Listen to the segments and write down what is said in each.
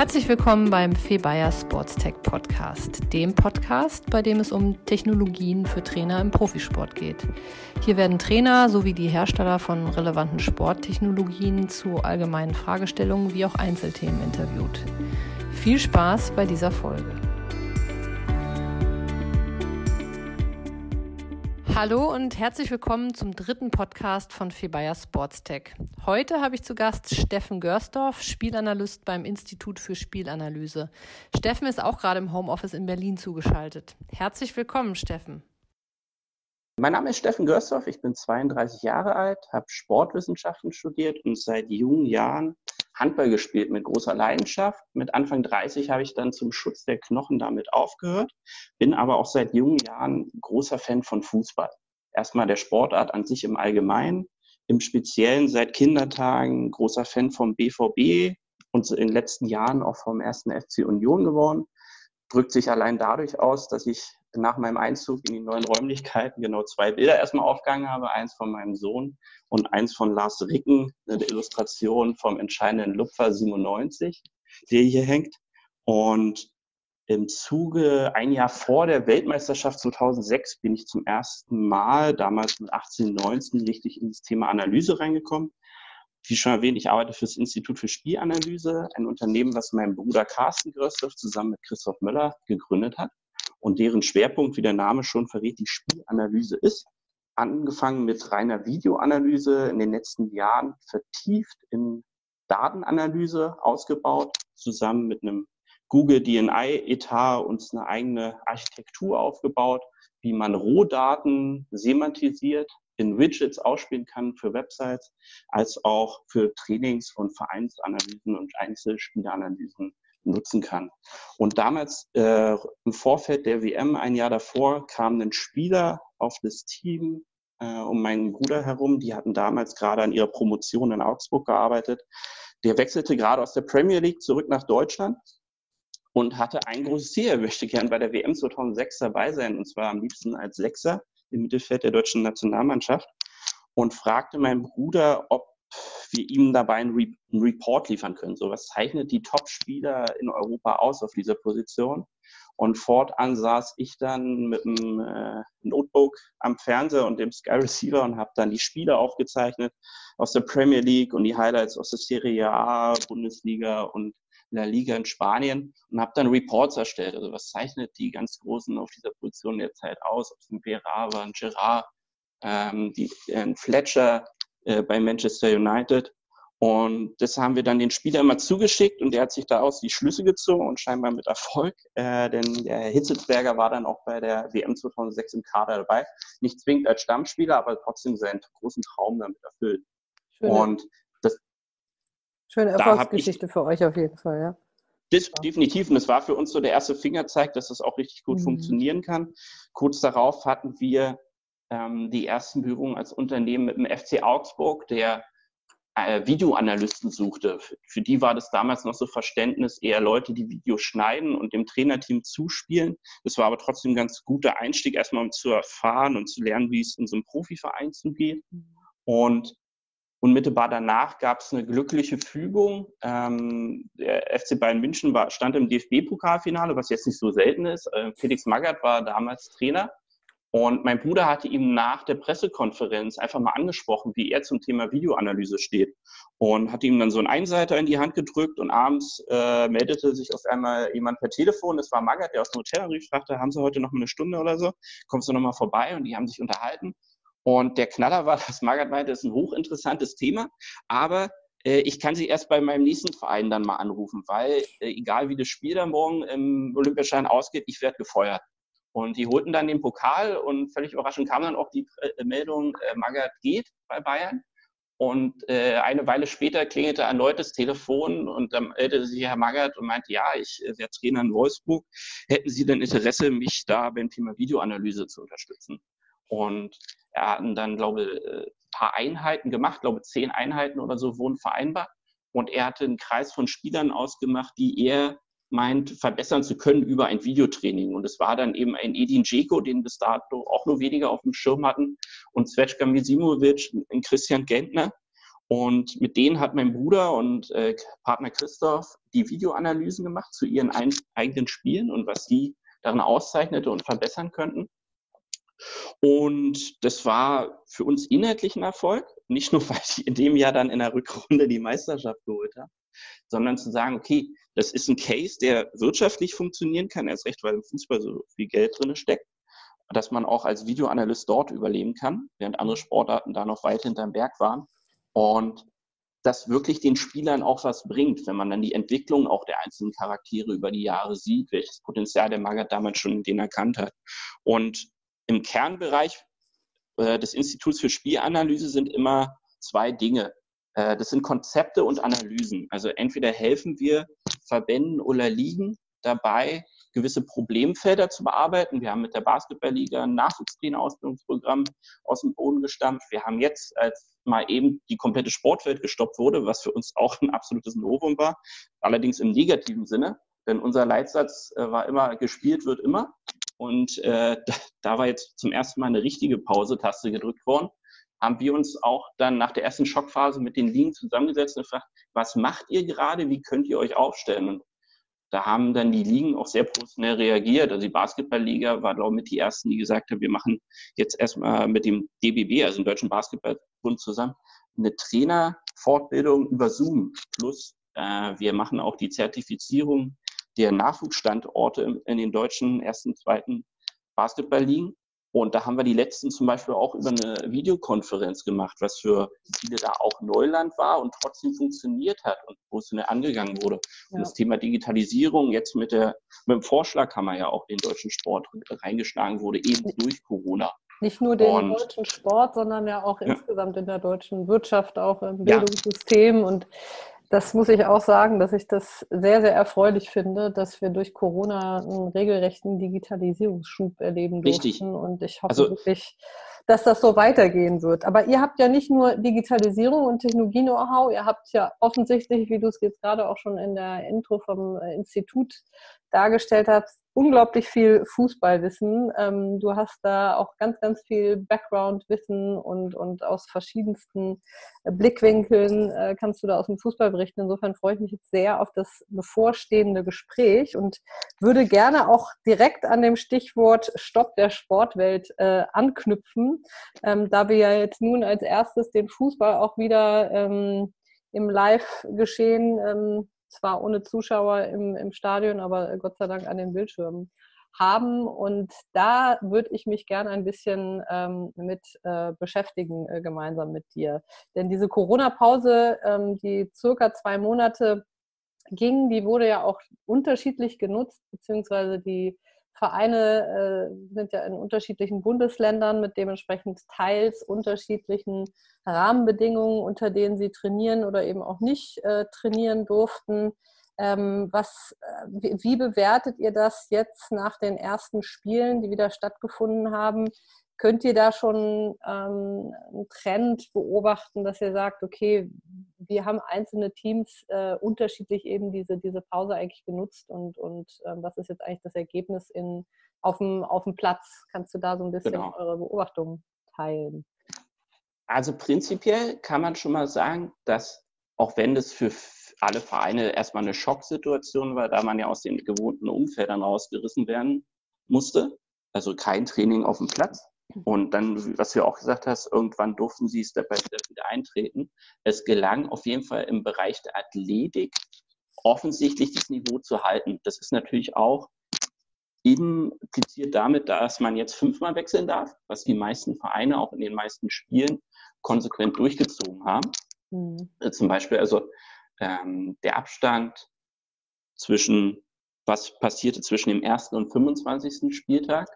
Herzlich willkommen beim Febayer Sports Tech Podcast, dem Podcast, bei dem es um Technologien für Trainer im Profisport geht. Hier werden Trainer sowie die Hersteller von relevanten Sporttechnologien zu allgemeinen Fragestellungen wie auch Einzelthemen interviewt. Viel Spaß bei dieser Folge. Hallo und herzlich willkommen zum dritten Podcast von Febayer Sportstech. Heute habe ich zu Gast Steffen Görsdorf, Spielanalyst beim Institut für Spielanalyse. Steffen ist auch gerade im Homeoffice in Berlin zugeschaltet. Herzlich willkommen, Steffen. Mein Name ist Steffen Görsdorf, ich bin 32 Jahre alt, habe Sportwissenschaften studiert und seit jungen Jahren Handball gespielt mit großer Leidenschaft. Mit Anfang 30 habe ich dann zum Schutz der Knochen damit aufgehört, bin aber auch seit jungen Jahren großer Fan von Fußball. Erstmal der Sportart an sich im Allgemeinen, im Speziellen seit Kindertagen großer Fan vom BVB und in den letzten Jahren auch vom ersten FC Union geworden. Drückt sich allein dadurch aus, dass ich nach meinem Einzug in die neuen Räumlichkeiten genau zwei Bilder erstmal aufgegangen habe. Eins von meinem Sohn und eins von Lars Ricken, eine Illustration vom entscheidenden Lupfer 97, der hier hängt. Und im Zuge, ein Jahr vor der Weltmeisterschaft 2006, bin ich zum ersten Mal, damals mit 18, 19, richtig ins Thema Analyse reingekommen. Wie schon erwähnt, ich arbeite für das Institut für Spielanalyse, ein Unternehmen, was mein Bruder Carsten Grösdorf zusammen mit Christoph Möller gegründet hat und deren Schwerpunkt, wie der Name schon verrät, die Spielanalyse ist. Angefangen mit reiner Videoanalyse, in den letzten Jahren vertieft in Datenanalyse ausgebaut, zusammen mit einem Google DNI-Etat uns eine eigene Architektur aufgebaut, wie man Rohdaten semantisiert, in Widgets ausspielen kann für Websites, als auch für Trainings- und Vereinsanalysen und Einzelspielanalysen nutzen kann. Und damals äh, im Vorfeld der WM, ein Jahr davor, kam ein Spieler auf das Team äh, um meinen Bruder herum. Die hatten damals gerade an ihrer Promotion in Augsburg gearbeitet. Der wechselte gerade aus der Premier League zurück nach Deutschland und hatte ein großes Ziel. Er möchte gern bei der WM 2006 dabei sein, und zwar am liebsten als Sechser im Mittelfeld der deutschen Nationalmannschaft und fragte meinen Bruder, ob wir ihm dabei einen, Re einen Report liefern können. So, was zeichnet die Top-Spieler in Europa aus auf dieser Position? Und fortan saß ich dann mit einem äh, Notebook am Fernseher und dem Sky Receiver und habe dann die Spiele aufgezeichnet aus der Premier League und die Highlights aus der Serie A, Bundesliga und La Liga in Spanien und habe dann Reports erstellt. Also was zeichnet die ganz Großen auf dieser Position derzeit aus? Ob es ein Vera war, ein Gerard, ähm, die, ein Fletcher, äh, bei Manchester United. Und das haben wir dann den Spieler immer zugeschickt und der hat sich daraus die Schlüsse gezogen und scheinbar mit Erfolg, äh, denn der Herr Hitzelsberger war dann auch bei der WM 2006 im Kader dabei. Nicht zwingend als Stammspieler, aber trotzdem seinen großen Traum damit erfüllt. Schöne, und das, schöne Erfolgsgeschichte ich, für euch auf jeden Fall, ja. Das, definitiv. Und es war für uns so der erste Fingerzeig, dass das auch richtig gut mhm. funktionieren kann. Kurz darauf hatten wir ähm, die ersten Berührungen als Unternehmen mit dem FC Augsburg, der äh, Videoanalysten suchte. Für die war das damals noch so Verständnis, eher Leute, die Videos schneiden und dem Trainerteam zuspielen. Das war aber trotzdem ein ganz guter Einstieg, erstmal um zu erfahren und zu lernen, wie es in so einem Profiverein zugeht. Und Unmittelbar danach gab es eine glückliche Fügung. Ähm, der FC Bayern München war, stand im DFB-Pokalfinale, was jetzt nicht so selten ist. Äh, Felix Magath war damals Trainer und mein Bruder hatte ihm nach der Pressekonferenz einfach mal angesprochen, wie er zum Thema Videoanalyse steht. Und hat ihm dann so einen Einseiter in die Hand gedrückt und abends äh, meldete sich auf einmal jemand per Telefon. Das war Magath, der aus dem Hotel rief, fragte, haben Sie heute noch eine Stunde oder so? Kommst du noch mal vorbei? Und die haben sich unterhalten. Und der Knaller war, dass Magath meinte, das ist ein hochinteressantes Thema, aber äh, ich kann sie erst bei meinem nächsten Verein dann mal anrufen, weil äh, egal wie das Spiel dann morgen im Olympiaschein ausgeht, ich werde gefeuert. Und die holten dann den Pokal und völlig überraschend kam dann auch die äh, Meldung, äh, Magath geht bei Bayern. Und äh, eine Weile später klingelte erneut das Telefon und dann meldete sich Herr Magath und meinte, ja, ich äh, wäre Trainer in Wolfsburg. Hätten Sie denn Interesse, mich da beim Thema Videoanalyse zu unterstützen? Und er hat dann, glaube ich, ein äh, paar Einheiten gemacht, glaube zehn Einheiten oder so wurden vereinbart. Und er hatte einen Kreis von Spielern ausgemacht, die er meint, verbessern zu können über ein Videotraining. Und es war dann eben ein Edin Dzeko, den bis dato auch nur weniger auf dem Schirm hatten, und Svetska Misimovic, ein Christian Gentner. Und mit denen hat mein Bruder und äh, Partner Christoph die Videoanalysen gemacht zu ihren ein, eigenen Spielen und was sie darin auszeichnete und verbessern könnten. Und das war für uns inhaltlich ein Erfolg, nicht nur, weil ich in dem Jahr dann in der Rückrunde die Meisterschaft geholt habe, sondern zu sagen, okay, das ist ein Case, der wirtschaftlich funktionieren kann, erst recht, weil im Fußball so viel Geld drin steckt, dass man auch als Videoanalyst dort überleben kann, während andere Sportarten da noch weit hinterm Berg waren. Und das wirklich den Spielern auch was bringt, wenn man dann die Entwicklung auch der einzelnen Charaktere über die Jahre sieht, welches Potenzial der Magath damals schon in denen erkannt hat. Und im Kernbereich äh, des Instituts für Spielanalyse sind immer zwei Dinge. Äh, das sind Konzepte und Analysen. Also entweder helfen wir Verbänden oder Ligen dabei, gewisse Problemfelder zu bearbeiten. Wir haben mit der Basketballliga ein Nachwuchstrainerausbildungsprogramm aus dem Boden gestampft. Wir haben jetzt, als mal eben die komplette Sportwelt gestoppt wurde, was für uns auch ein absolutes Novum war, allerdings im negativen Sinne, denn unser Leitsatz äh, war immer, gespielt wird immer. Und äh, da war jetzt zum ersten Mal eine richtige Pause-Taste gedrückt worden haben wir uns auch dann nach der ersten Schockphase mit den Ligen zusammengesetzt und gefragt, was macht ihr gerade, wie könnt ihr euch aufstellen? Und da haben dann die Ligen auch sehr professionell reagiert. Also die Basketballliga war, glaube ich, mit die ersten, die gesagt haben, wir machen jetzt erstmal mit dem DBB, also dem Deutschen Basketballbund zusammen, eine Trainerfortbildung über Zoom. Plus äh, wir machen auch die Zertifizierung der Nachwuchsstandorte in den deutschen ersten, zweiten Basketballligen. Und da haben wir die letzten zum Beispiel auch über eine Videokonferenz gemacht, was für viele da auch Neuland war und trotzdem funktioniert hat und wo es angegangen wurde. Ja. Und das Thema Digitalisierung jetzt mit, der, mit dem Vorschlaghammer ja auch den deutschen Sport reingeschlagen wurde, eben durch Corona. Nicht nur den und, deutschen Sport, sondern ja auch ja. insgesamt in der deutschen Wirtschaft, auch im Bildungssystem. Ja. Und das muss ich auch sagen, dass ich das sehr, sehr erfreulich finde, dass wir durch Corona einen regelrechten Digitalisierungsschub erleben durften. Richtig. Und ich hoffe also, wirklich, dass das so weitergehen wird. Aber ihr habt ja nicht nur Digitalisierung und Technologie-Know-how, ihr habt ja offensichtlich, wie du es jetzt gerade auch schon in der Intro vom äh, Institut dargestellt hast, unglaublich viel Fußballwissen. Ähm, du hast da auch ganz, ganz viel Background-Wissen und, und aus verschiedensten äh, Blickwinkeln äh, kannst du da aus dem Fußball berichten. Insofern freue ich mich jetzt sehr auf das bevorstehende Gespräch und würde gerne auch direkt an dem Stichwort Stopp der Sportwelt äh, ähm, da wir ja jetzt nun als erstes den Fußball auch wieder ähm, im Live-Geschehen ähm, zwar ohne Zuschauer im, im Stadion, aber Gott sei Dank an den Bildschirmen haben. Und da würde ich mich gerne ein bisschen ähm, mit äh, beschäftigen, äh, gemeinsam mit dir. Denn diese Corona-Pause, ähm, die circa zwei Monate ging, die wurde ja auch unterschiedlich genutzt, beziehungsweise die Vereine äh, sind ja in unterschiedlichen Bundesländern mit dementsprechend teils unterschiedlichen Rahmenbedingungen, unter denen sie trainieren oder eben auch nicht äh, trainieren durften. Ähm, was, äh, wie, wie, bewertet ihr das jetzt nach den ersten Spielen, die wieder stattgefunden haben? Könnt ihr da schon ähm, einen Trend beobachten, dass ihr sagt, okay, wir haben einzelne Teams äh, unterschiedlich eben diese, diese Pause eigentlich genutzt und, und ähm, was ist jetzt eigentlich das Ergebnis in, auf, dem, auf dem Platz? Kannst du da so ein bisschen genau. eure Beobachtungen teilen? Also prinzipiell kann man schon mal sagen, dass auch wenn das für alle Vereine erstmal eine Schocksituation war, da man ja aus den gewohnten Umfeldern rausgerissen werden musste, also kein Training auf dem Platz, und dann, was du auch gesagt hast, irgendwann durften sie Step by Step wieder eintreten. Es gelang auf jeden Fall im Bereich der Athletik offensichtlich das Niveau zu halten. Das ist natürlich auch impliziert damit, dass man jetzt fünfmal wechseln darf, was die meisten Vereine auch in den meisten Spielen konsequent durchgezogen haben. Mhm. Zum Beispiel also ähm, der Abstand zwischen, was passierte zwischen dem ersten und 25. Spieltag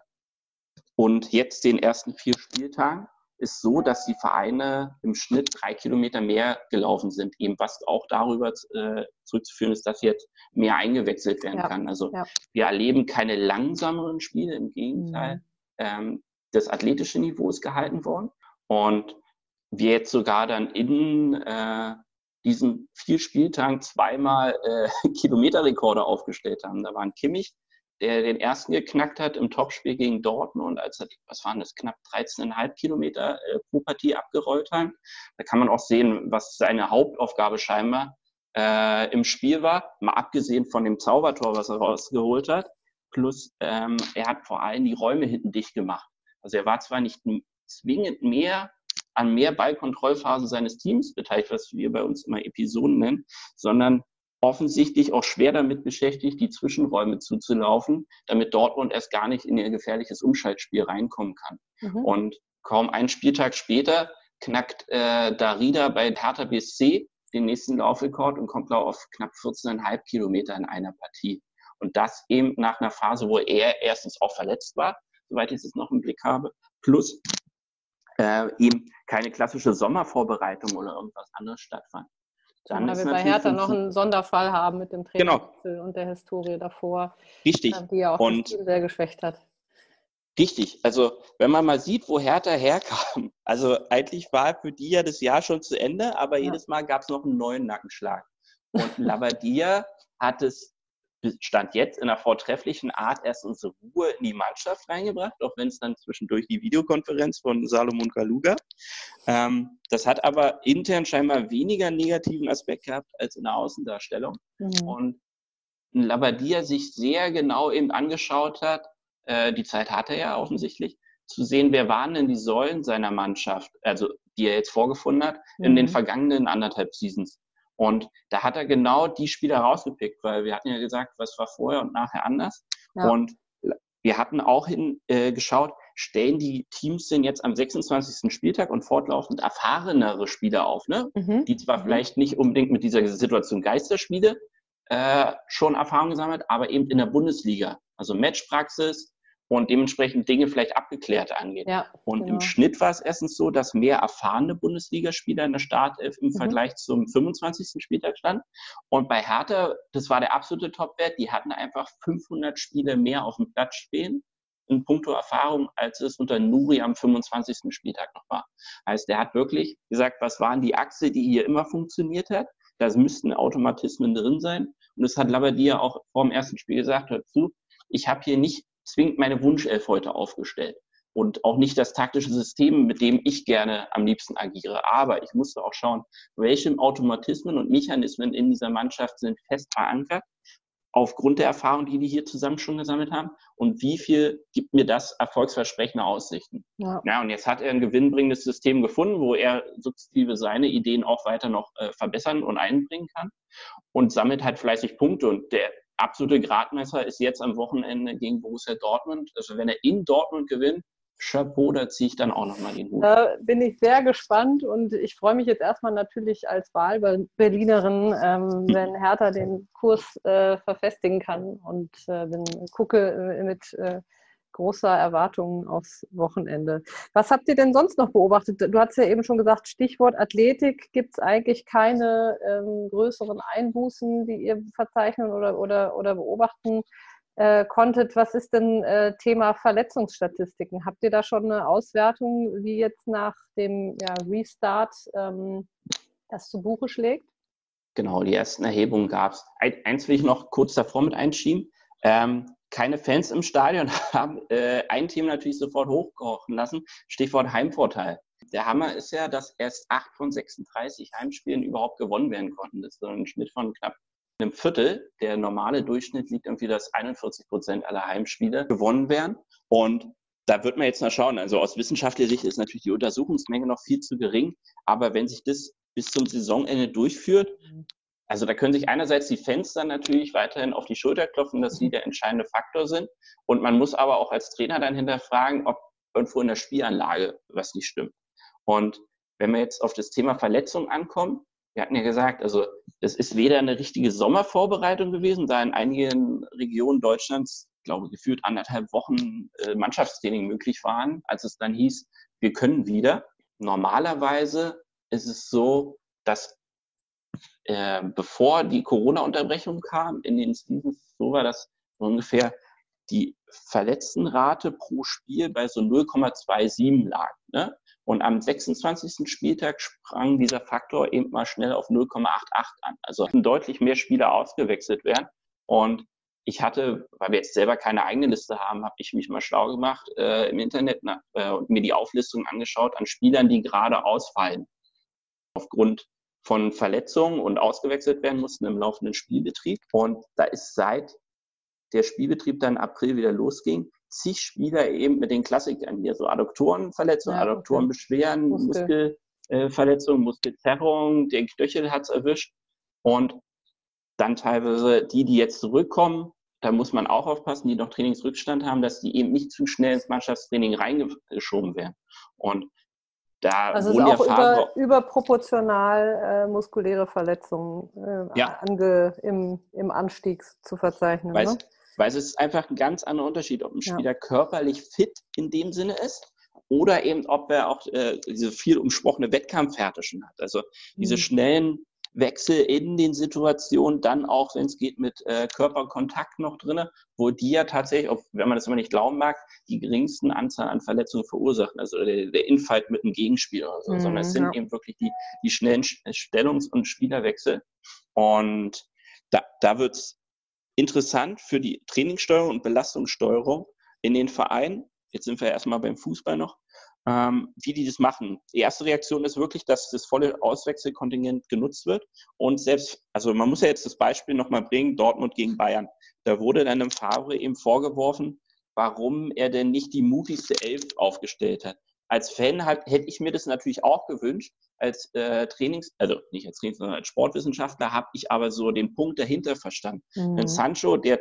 und jetzt den ersten vier Spieltagen ist so, dass die Vereine im Schnitt drei Kilometer mehr gelaufen sind, eben was auch darüber äh, zurückzuführen ist, dass jetzt mehr eingewechselt werden ja. kann. Also ja. wir erleben keine langsameren Spiele, im Gegenteil. Mhm. Ähm, das athletische Niveau ist gehalten worden und wir jetzt sogar dann in äh, diesen vier Spieltagen zweimal äh, Kilometerrekorde aufgestellt haben. Da waren Kimmich der den ersten geknackt hat im Topspiel gegen Dortmund, als er, was waren das, knapp 13,5 Kilometer äh, pro Partie abgerollt hat. Da kann man auch sehen, was seine Hauptaufgabe scheinbar äh, im Spiel war, mal abgesehen von dem Zaubertor, was er rausgeholt hat. Plus, ähm, er hat vor allem die Räume hinten dicht gemacht. Also er war zwar nicht zwingend mehr an mehr Ballkontrollphasen seines Teams beteiligt, was wir bei uns immer Episoden nennen, sondern offensichtlich auch schwer damit beschäftigt, die Zwischenräume zuzulaufen, damit Dortmund erst gar nicht in ihr gefährliches Umschaltspiel reinkommen kann. Mhm. Und kaum einen Spieltag später knackt äh, Darida bei Hertha BSC den nächsten Laufrekord und kommt auf knapp 14,5 Kilometer in einer Partie. Und das eben nach einer Phase, wo er erstens auch verletzt war, soweit ich es noch im Blick habe, plus äh, eben keine klassische Sommervorbereitung oder irgendwas anderes stattfand. Dann Weil wir bei Hertha noch einen Sonderfall haben mit dem Trainer genau. und der Historie davor. Richtig. Die ja auch und sehr geschwächt hat. Richtig. Also, wenn man mal sieht, wo Hertha herkam, also eigentlich war für die ja das Jahr schon zu Ende, aber ja. jedes Mal gab es noch einen neuen Nackenschlag. Und Labadia hat es Stand jetzt in einer vortrefflichen Art erst unsere Ruhe in die Mannschaft reingebracht, auch wenn es dann zwischendurch die Videokonferenz von Salomon Kaluga. Ähm, das hat aber intern scheinbar weniger negativen Aspekt gehabt als in der Außendarstellung. Mhm. Und Labadia sich sehr genau eben angeschaut hat, äh, die Zeit hatte er ja offensichtlich, zu sehen, wer waren denn die Säulen seiner Mannschaft, also die er jetzt vorgefunden hat, mhm. in den mhm. vergangenen anderthalb Seasons. Und da hat er genau die Spieler rausgepickt, weil wir hatten ja gesagt, was war vorher und nachher anders. Ja. Und wir hatten auch hingeschaut, äh, stellen die Teams denn jetzt am 26. Spieltag und fortlaufend erfahrenere Spieler auf, ne? Mhm. die zwar mhm. vielleicht nicht unbedingt mit dieser Situation Geisterspiele äh, schon Erfahrung gesammelt, aber eben in der Bundesliga. Also Matchpraxis, und dementsprechend Dinge vielleicht abgeklärt angeht. Ja, und genau. im Schnitt war es erstens so, dass mehr erfahrene Bundesligaspieler in der Startelf im mhm. Vergleich zum 25. Spieltag stand. Und bei Hertha, das war der absolute Topwert, die hatten einfach 500 Spiele mehr auf dem Platz stehen in puncto Erfahrung, als es unter Nuri am 25. Spieltag noch war. Heißt, der hat wirklich gesagt, was waren die Achse, die hier immer funktioniert hat? Da müssten Automatismen drin sein. Und das hat Labadia auch vor dem ersten Spiel gesagt, hör zu, ich habe hier nicht zwingend meine Wunschelf heute aufgestellt und auch nicht das taktische System, mit dem ich gerne am liebsten agiere. Aber ich musste auch schauen, welche Automatismen und Mechanismen in dieser Mannschaft sind fest verankert, aufgrund der Erfahrung, die die hier zusammen schon gesammelt haben und wie viel gibt mir das erfolgsversprechende Aussichten. Ja. ja, und jetzt hat er ein gewinnbringendes System gefunden, wo er sukzessive seine Ideen auch weiter noch äh, verbessern und einbringen kann und sammelt halt fleißig Punkte und der absolute Gradmesser ist jetzt am Wochenende gegen Borussia Dortmund. Also wenn er in Dortmund gewinnt, Chapeau, da ziehe ich dann auch nochmal den Hut. Da bin ich sehr gespannt und ich freue mich jetzt erstmal natürlich als Wahlberlinerin, ähm, wenn Hertha den Kurs äh, verfestigen kann und äh, bin, gucke äh, mit äh, großer Erwartungen aufs Wochenende. Was habt ihr denn sonst noch beobachtet? Du hast ja eben schon gesagt, Stichwort Athletik. Gibt es eigentlich keine ähm, größeren Einbußen, die ihr verzeichnen oder, oder, oder beobachten äh, konntet? Was ist denn äh, Thema Verletzungsstatistiken? Habt ihr da schon eine Auswertung, wie jetzt nach dem ja, Restart ähm, das zu Buche schlägt? Genau, die ersten Erhebungen gab es. Eins will ich noch kurz davor mit einschieben. Ähm, keine Fans im Stadion haben äh, ein Thema natürlich sofort hochkochen lassen, Stichwort Heimvorteil. Der Hammer ist ja, dass erst 8 von 36 Heimspielen überhaupt gewonnen werden konnten. Das ist so ein Schnitt von knapp einem Viertel. Der normale Durchschnitt liegt irgendwie, dass 41 Prozent aller Heimspiele gewonnen werden. Und da wird man jetzt mal schauen. Also aus wissenschaftlicher Sicht ist natürlich die Untersuchungsmenge noch viel zu gering. Aber wenn sich das bis zum Saisonende durchführt, mhm. Also da können sich einerseits die Fans dann natürlich weiterhin auf die Schulter klopfen, dass sie der entscheidende Faktor sind. Und man muss aber auch als Trainer dann hinterfragen, ob irgendwo in der Spielanlage was nicht stimmt. Und wenn wir jetzt auf das Thema Verletzung ankommen, wir hatten ja gesagt, also das ist weder eine richtige Sommervorbereitung gewesen, da in einigen Regionen Deutschlands, glaube gefühlt anderthalb Wochen äh, Mannschaftstraining möglich waren, als es dann hieß, wir können wieder. Normalerweise ist es so, dass äh, bevor die Corona-Unterbrechung kam in den Seasons, so war das ungefähr die Verletztenrate pro Spiel bei so 0,27 lag. Ne? Und am 26. Spieltag sprang dieser Faktor eben mal schnell auf 0,88 an. Also deutlich mehr Spieler ausgewechselt werden. Und ich hatte, weil wir jetzt selber keine eigene Liste haben, habe ich mich mal schlau gemacht äh, im Internet na, äh, und mir die Auflistung angeschaut an Spielern, die gerade ausfallen. Aufgrund von Verletzungen und ausgewechselt werden mussten im laufenden Spielbetrieb. Und da ist seit der Spielbetrieb dann im April wieder losging, zig Spieler eben mit den Klassikern hier, so Adduktorenverletzungen, ja, Adduktorenbeschwerden, Muskel. Muskelverletzungen, Muskelzerrung, der Knöchel hat es erwischt. Und dann teilweise die, die jetzt zurückkommen, da muss man auch aufpassen, die noch Trainingsrückstand haben, dass die eben nicht zu schnell ins Mannschaftstraining reingeschoben werden. Und da also es ist auch über, überproportional äh, muskuläre Verletzungen äh, ja. ange, im, im Anstieg zu verzeichnen. Weil, ne? weil es ist einfach ein ganz anderer Unterschied, ob ein Spieler ja. körperlich fit in dem Sinne ist oder eben ob er auch äh, diese viel umsprochene Wettkampfhärte schon hat. Also diese mhm. schnellen Wechsel in den Situationen, dann auch, wenn es geht, mit äh, Körperkontakt noch drinne, wo die ja tatsächlich, auch wenn man das immer nicht glauben mag, die geringsten Anzahl an Verletzungen verursachen. Also der, der Infight mit einem Gegenspieler oder so, mhm, sondern es sind ja. eben wirklich die, die schnellen Stellungs- und Spielerwechsel. Und da, da wird es interessant für die Trainingssteuerung und Belastungssteuerung in den Vereinen. Jetzt sind wir erstmal beim Fußball noch ähm, wie die das machen. Die erste Reaktion ist wirklich, dass das volle Auswechselkontingent genutzt wird. Und selbst, also man muss ja jetzt das Beispiel nochmal bringen, Dortmund gegen Bayern. Da wurde dann dem Favre eben vorgeworfen, warum er denn nicht die mutigste Elf aufgestellt hat. Als Fan halt, hätte ich mir das natürlich auch gewünscht. Als äh, Trainings, also nicht als Trainings, sondern als Sportwissenschaftler habe ich aber so den Punkt dahinter verstanden. Mhm. Denn Sancho, der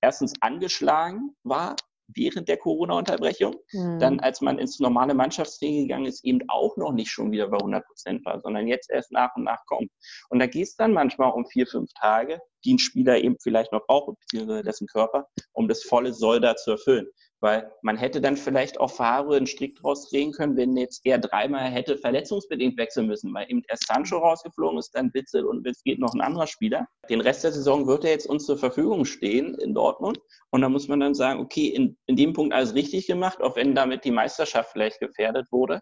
erstens angeschlagen war, während der Corona-Unterbrechung. Mhm. Dann, als man ins normale Mannschaftstraining gegangen ist, eben auch noch nicht schon wieder bei 100 Prozent war, sondern jetzt erst nach und nach kommt. Und da geht es dann manchmal um vier, fünf Tage, die ein Spieler eben vielleicht noch braucht, beziehungsweise dessen Körper, um das volle Soll da zu erfüllen. Weil man hätte dann vielleicht auch Favre einen Strick draus drehen können, wenn jetzt er dreimal hätte verletzungsbedingt wechseln müssen, weil eben erst Sancho rausgeflogen ist, dann Bitzel und es geht noch ein anderer Spieler. Den Rest der Saison wird er jetzt uns zur Verfügung stehen in Dortmund. Und da muss man dann sagen, okay, in, in dem Punkt alles richtig gemacht, auch wenn damit die Meisterschaft vielleicht gefährdet wurde.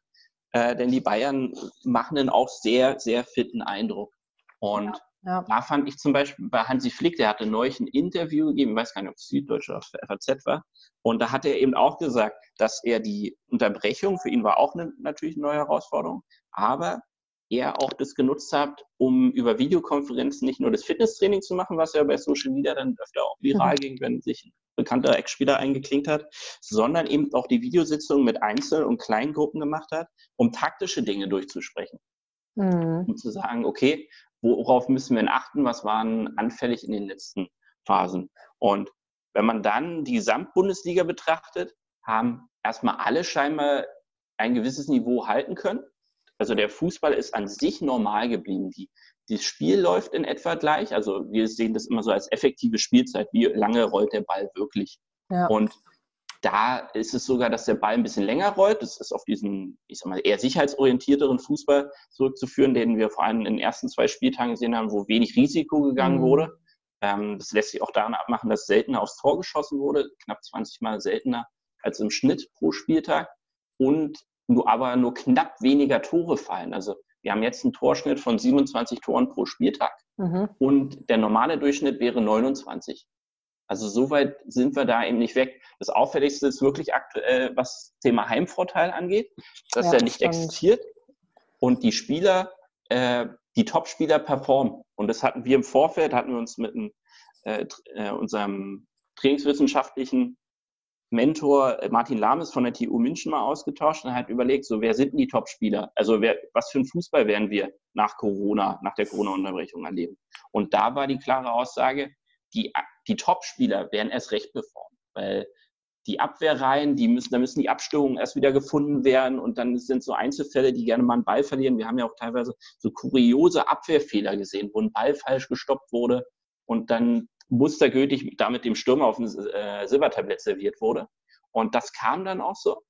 Äh, denn die Bayern machen dann auch sehr, sehr fitten Eindruck. Und ja. Ja. Da fand ich zum Beispiel bei Hansi Flick, der hatte neulich ein Interview gegeben, ich weiß gar nicht, ob es Süddeutsche oder FAZ war, und da hat er eben auch gesagt, dass er die Unterbrechung, für ihn war auch eine, natürlich eine neue Herausforderung, aber er auch das genutzt hat, um über Videokonferenzen nicht nur das Fitnesstraining zu machen, was ja bei Social Media dann öfter auch viral mhm. ging, wenn sich ein bekannter Ex-Spieler eingeklinkt hat, sondern eben auch die Videositzungen mit Einzel- und Kleingruppen gemacht hat, um taktische Dinge durchzusprechen. Mhm. Um zu sagen, okay, worauf müssen wir achten, was waren anfällig in den letzten Phasen. Und wenn man dann die Gesamtbundesliga betrachtet, haben erstmal alle scheinbar ein gewisses Niveau halten können. Also der Fußball ist an sich normal geblieben. Die, das Spiel läuft in etwa gleich. Also wir sehen das immer so als effektive Spielzeit. Wie lange rollt der Ball wirklich? Ja. Und da ist es sogar, dass der Ball ein bisschen länger rollt. Das ist auf diesen, ich sag mal, eher sicherheitsorientierteren Fußball zurückzuführen, den wir vor allem in den ersten zwei Spieltagen gesehen haben, wo wenig Risiko gegangen mhm. wurde. Ähm, das lässt sich auch daran abmachen, dass seltener aufs Tor geschossen wurde, knapp 20 Mal seltener als im Schnitt pro Spieltag und nur, aber nur knapp weniger Tore fallen. Also wir haben jetzt einen Torschnitt von 27 Toren pro Spieltag mhm. und der normale Durchschnitt wäre 29. Also so weit sind wir da eben nicht weg. Das Auffälligste ist wirklich aktuell, was das Thema Heimvorteil angeht, dass ja, der nicht spannend. existiert und die Spieler, äh, die Top-Spieler performen. Und das hatten wir im Vorfeld, hatten wir uns mit einem, äh, äh unserem trainingswissenschaftlichen Mentor äh, Martin Lames von der TU München mal ausgetauscht und hat überlegt, so wer sind denn die Top-Spieler? Also wer, was für ein Fußball werden wir nach Corona, nach der Corona-Unterbrechung erleben? Und da war die klare Aussage, die, die Top-Spieler werden erst recht performen, weil die Abwehrreihen, die müssen, da müssen die Abstimmungen erst wieder gefunden werden und dann sind so Einzelfälle, die gerne mal einen Ball verlieren. Wir haben ja auch teilweise so kuriose Abwehrfehler gesehen, wo ein Ball falsch gestoppt wurde und dann mustergültig damit dem Stürmer auf dem äh, Silbertablett serviert wurde. Und das kam dann auch so.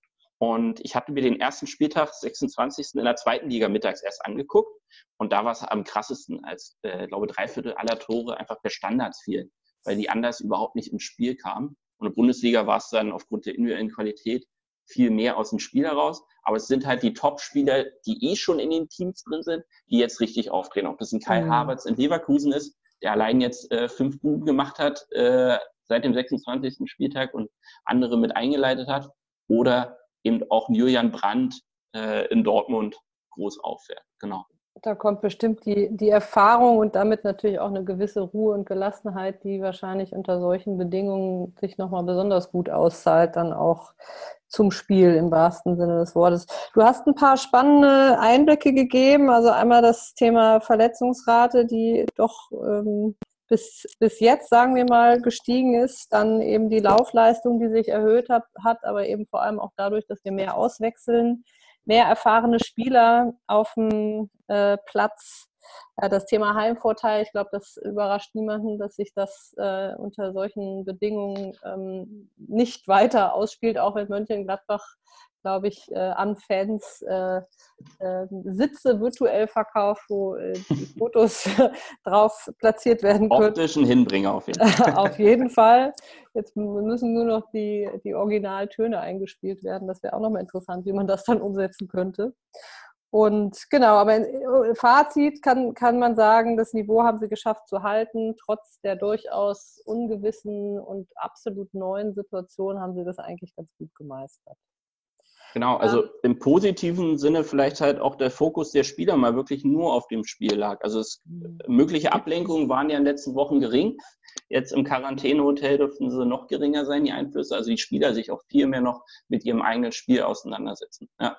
Und ich hatte mir den ersten Spieltag, 26. in der zweiten Liga mittags erst angeguckt. Und da war es am krassesten, als, äh, glaube drei Viertel aller Tore einfach per Standards fielen, weil die anders überhaupt nicht ins Spiel kamen. Und in der Bundesliga war es dann aufgrund der individuellen Qualität viel mehr aus dem Spiel heraus. Aber es sind halt die Top-Spieler, die eh schon in den Teams drin sind, die jetzt richtig auftreten. Ob das ein Kai mhm. Havertz in Leverkusen ist, der allein jetzt äh, fünf Buben gemacht hat, äh, seit dem 26. Spieltag und andere mit eingeleitet hat oder eben auch Julian Brandt äh, in Dortmund groß auffährt. Genau. Da kommt bestimmt die, die Erfahrung und damit natürlich auch eine gewisse Ruhe und Gelassenheit, die wahrscheinlich unter solchen Bedingungen sich nochmal besonders gut auszahlt, dann auch zum Spiel im wahrsten Sinne des Wortes. Du hast ein paar spannende Einblicke gegeben, also einmal das Thema Verletzungsrate, die doch ähm, bis, bis jetzt, sagen wir mal, gestiegen ist, dann eben die Laufleistung, die sich erhöht hat, hat aber eben vor allem auch dadurch, dass wir mehr auswechseln mehr erfahrene Spieler auf dem äh, Platz. Äh, das Thema Heimvorteil, ich glaube, das überrascht niemanden, dass sich das äh, unter solchen Bedingungen ähm, nicht weiter ausspielt, auch wenn Mönchengladbach glaube ich, äh, an Fans äh, äh, Sitze virtuell verkauft, wo äh, die Fotos drauf platziert werden können. Optischen Hinbringer auf jeden Fall. auf jeden Fall. Jetzt müssen nur noch die, die Originaltöne eingespielt werden. Das wäre auch nochmal interessant, wie man das dann umsetzen könnte. Und genau, aber äh, Fazit kann, kann man sagen, das Niveau haben sie geschafft zu halten. Trotz der durchaus ungewissen und absolut neuen Situation haben sie das eigentlich ganz gut gemeistert. Genau, also ähm, im positiven Sinne vielleicht halt auch der Fokus der Spieler mal wirklich nur auf dem Spiel lag. Also es, mhm. mögliche Ablenkungen waren ja in den letzten Wochen gering. Jetzt im Quarantänehotel dürften sie noch geringer sein, die Einflüsse. Also die Spieler sich auch viel mehr noch mit ihrem eigenen Spiel auseinandersetzen. Ja.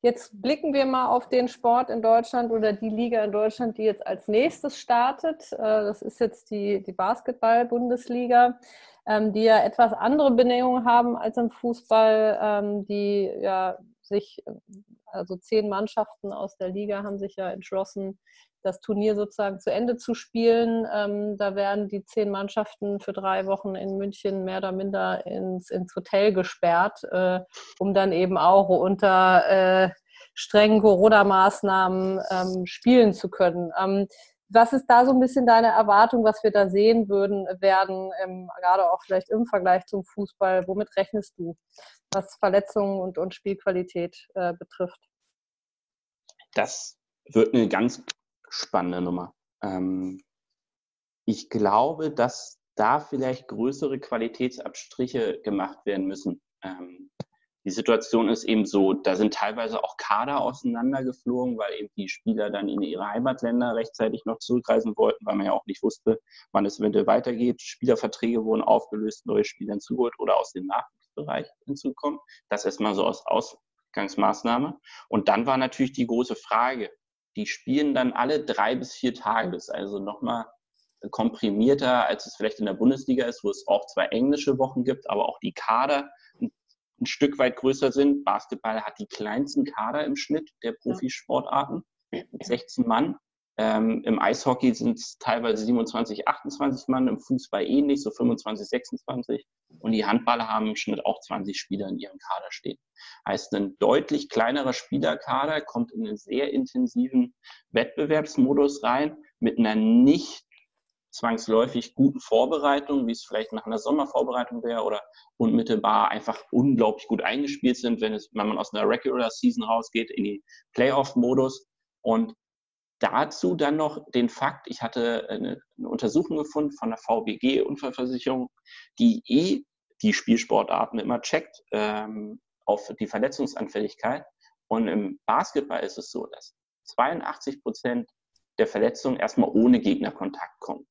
Jetzt blicken wir mal auf den Sport in Deutschland oder die Liga in Deutschland, die jetzt als nächstes startet. Äh, das ist jetzt die, die Basketball-Bundesliga ähm, die ja etwas andere Bedingungen haben als im Fußball, ähm, die ja sich, also zehn Mannschaften aus der Liga haben sich ja entschlossen, das Turnier sozusagen zu Ende zu spielen. Ähm, da werden die zehn Mannschaften für drei Wochen in München mehr oder minder ins, ins Hotel gesperrt, äh, um dann eben auch unter äh, strengen Corona-Maßnahmen ähm, spielen zu können. Ähm, was ist da so ein bisschen deine Erwartung, was wir da sehen würden, werden, ähm, gerade auch vielleicht im Vergleich zum Fußball? Womit rechnest du, was Verletzungen und, und Spielqualität äh, betrifft? Das wird eine ganz spannende Nummer. Ähm, ich glaube, dass da vielleicht größere Qualitätsabstriche gemacht werden müssen. Ähm, die Situation ist eben so, da sind teilweise auch Kader auseinandergeflogen, weil eben die Spieler dann in ihre Heimatländer rechtzeitig noch zurückreisen wollten, weil man ja auch nicht wusste, wann es eventuell weitergeht. Spielerverträge wurden aufgelöst, neue Spieler hinzugeholt oder aus dem Nachwuchsbereich hinzukommen. Das erstmal so als Ausgangsmaßnahme. Und dann war natürlich die große Frage, die spielen dann alle drei bis vier Tage, das ist also nochmal komprimierter, als es vielleicht in der Bundesliga ist, wo es auch zwei englische Wochen gibt, aber auch die Kader ein Stück weit größer sind. Basketball hat die kleinsten Kader im Schnitt der Profisportarten mit 16 Mann. Ähm, Im Eishockey sind es teilweise 27, 28 Mann, im Fußball ähnlich, so 25, 26. Und die Handballer haben im Schnitt auch 20 Spieler in ihrem Kader stehen. Heißt, ein deutlich kleinerer Spielerkader kommt in einen sehr intensiven Wettbewerbsmodus rein mit einer nicht zwangsläufig guten Vorbereitung, wie es vielleicht nach einer Sommervorbereitung wäre oder unmittelbar einfach unglaublich gut eingespielt sind, wenn, es, wenn man aus einer Regular Season rausgeht in die Playoff-Modus. Und dazu dann noch den Fakt, ich hatte eine, eine Untersuchung gefunden von der VBG Unfallversicherung, die eh die Spielsportarten immer checkt ähm, auf die Verletzungsanfälligkeit. Und im Basketball ist es so, dass 82 Prozent der Verletzungen erstmal ohne Gegnerkontakt kommen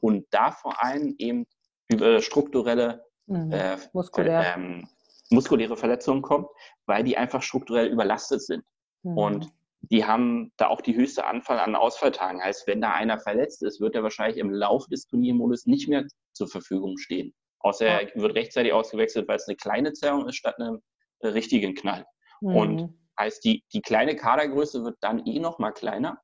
und da vor allem eben über strukturelle mhm. äh, Muskulär. ähm, muskuläre Verletzungen kommt, weil die einfach strukturell überlastet sind. Mhm. Und die haben da auch die höchste Anzahl an Ausfalltagen. Heißt, wenn da einer verletzt ist, wird er wahrscheinlich im Laufe des Turniermodus nicht mehr zur Verfügung stehen. Außer er wird rechtzeitig ausgewechselt, weil es eine kleine Zerrung ist statt einem äh, richtigen Knall. Mhm. Und heißt, die, die kleine Kadergröße wird dann eh noch mal kleiner.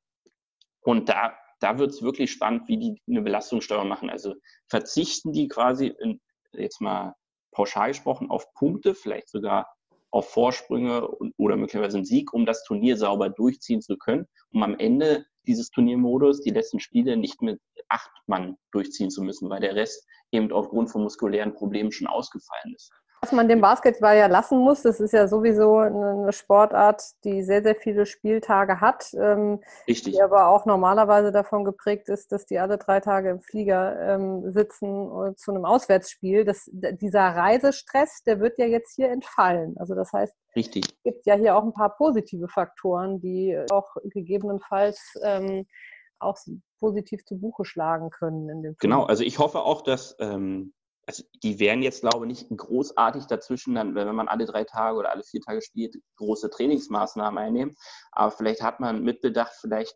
Und da da wird es wirklich spannend, wie die eine Belastungssteuerung machen. Also verzichten die quasi, in, jetzt mal pauschal gesprochen, auf Punkte, vielleicht sogar auf Vorsprünge und, oder möglicherweise einen Sieg, um das Turnier sauber durchziehen zu können, um am Ende dieses Turniermodus die letzten Spiele nicht mit acht Mann durchziehen zu müssen, weil der Rest eben aufgrund von muskulären Problemen schon ausgefallen ist. Was man dem Basketball ja lassen muss, das ist ja sowieso eine Sportart, die sehr, sehr viele Spieltage hat. Ähm, Richtig. Die aber auch normalerweise davon geprägt ist, dass die alle drei Tage im Flieger ähm, sitzen zu einem Auswärtsspiel. Das, dieser Reisestress, der wird ja jetzt hier entfallen. Also das heißt, Richtig. es gibt ja hier auch ein paar positive Faktoren, die auch gegebenenfalls ähm, auch positiv zu Buche schlagen können in dem Film. Genau, also ich hoffe auch, dass ähm, also die werden jetzt, glaube ich, nicht großartig dazwischen, dann, wenn man alle drei Tage oder alle vier Tage spielt, große Trainingsmaßnahmen einnehmen. Aber vielleicht hat man mitbedacht, vielleicht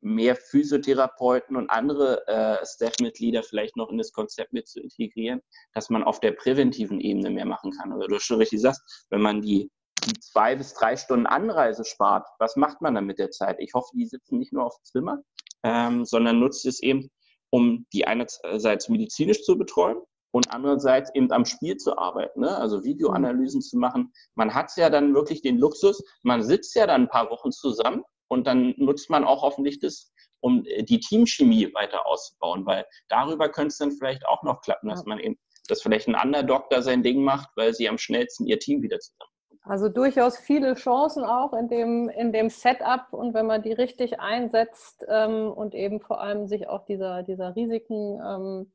mehr Physiotherapeuten und andere äh, Staff-Mitglieder vielleicht noch in das Konzept mit zu integrieren, dass man auf der präventiven Ebene mehr machen kann. Also du schon richtig sagst, wenn man die, die zwei bis drei Stunden Anreise spart, was macht man dann mit der Zeit? Ich hoffe, die sitzen nicht nur auf Zimmer, ähm, sondern nutzt es eben, um die einerseits medizinisch zu betreuen und andererseits eben am Spiel zu arbeiten, ne? also Videoanalysen zu machen. Man hat ja dann wirklich den Luxus, man sitzt ja dann ein paar Wochen zusammen und dann nutzt man auch hoffentlich das, um äh, die Teamchemie weiter auszubauen, weil darüber könnte es dann vielleicht auch noch klappen, dass man eben, dass vielleicht ein anderer Doktor sein Ding macht, weil sie am schnellsten ihr Team wieder zusammen also durchaus viele Chancen auch in dem, in dem Setup und wenn man die richtig einsetzt ähm, und eben vor allem sich auch dieser, dieser Risiken ähm,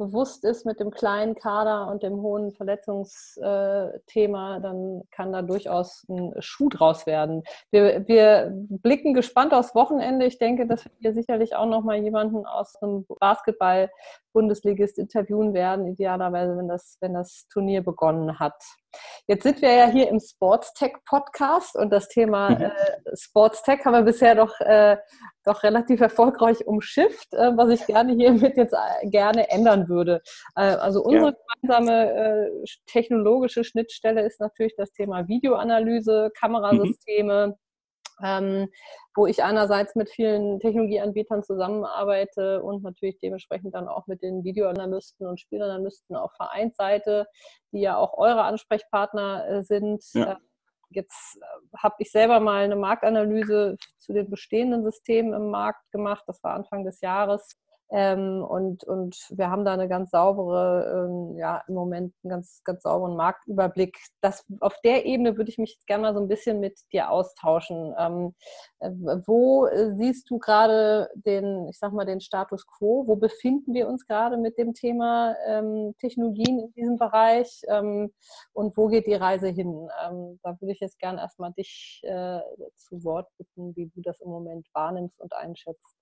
bewusst ist mit dem kleinen Kader und dem hohen Verletzungsthema, dann kann da durchaus ein Schuh draus werden. Wir, wir blicken gespannt aufs Wochenende. Ich denke, dass wir sicherlich auch noch mal jemanden aus einem Basketball-Bundesligist interviewen werden, idealerweise, wenn das, wenn das Turnier begonnen hat. Jetzt sind wir ja hier im Sportstech Podcast und das Thema mhm. äh, Sportstech haben wir bisher doch, äh, doch relativ erfolgreich umschifft, äh, was ich gerne hiermit jetzt äh, gerne ändern würde. Äh, also unsere ja. gemeinsame äh, technologische Schnittstelle ist natürlich das Thema Videoanalyse, Kamerasysteme. Mhm ähm, wo ich einerseits mit vielen Technologieanbietern zusammenarbeite und natürlich dementsprechend dann auch mit den Videoanalysten und Spielanalysten auf Vereinsseite, die ja auch eure Ansprechpartner äh, sind. Ja. Äh, jetzt äh, habe ich selber mal eine Marktanalyse zu den bestehenden Systemen im Markt gemacht. Das war Anfang des Jahres. Ähm, und, und wir haben da eine ganz saubere, ähm, ja, im Moment einen ganz, ganz sauberen Marktüberblick. Das, auf der Ebene würde ich mich gerne mal so ein bisschen mit dir austauschen. Ähm, äh, wo äh, siehst du gerade den, ich sag mal, den Status quo? Wo befinden wir uns gerade mit dem Thema ähm, Technologien in diesem Bereich? Ähm, und wo geht die Reise hin? Ähm, da würde ich jetzt gerne erstmal dich äh, zu Wort bitten, wie du das im Moment wahrnimmst und einschätzt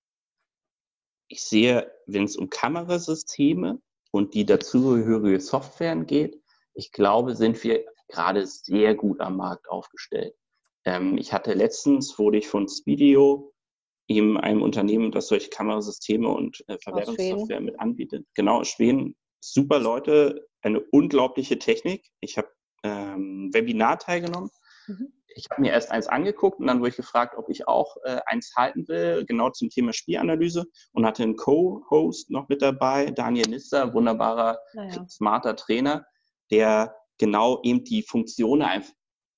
ich sehe, wenn es um Kamerasysteme und die dazugehörige Software geht, ich glaube, sind wir gerade sehr gut am Markt aufgestellt. Ähm, ich hatte letztens, wurde ich von Speedio, eben einem Unternehmen, das solche Kamerasysteme und äh, Verwertungssoftware mit anbietet. Genau, Schweden, super Leute, eine unglaubliche Technik. Ich habe ähm, Webinar teilgenommen. Mhm ich habe mir erst eins angeguckt und dann wurde ich gefragt, ob ich auch äh, eins halten will, genau zum Thema Spielanalyse und hatte einen Co-Host noch mit dabei, Daniel Nister, wunderbarer, naja. smarter Trainer, der genau eben die Funktionen,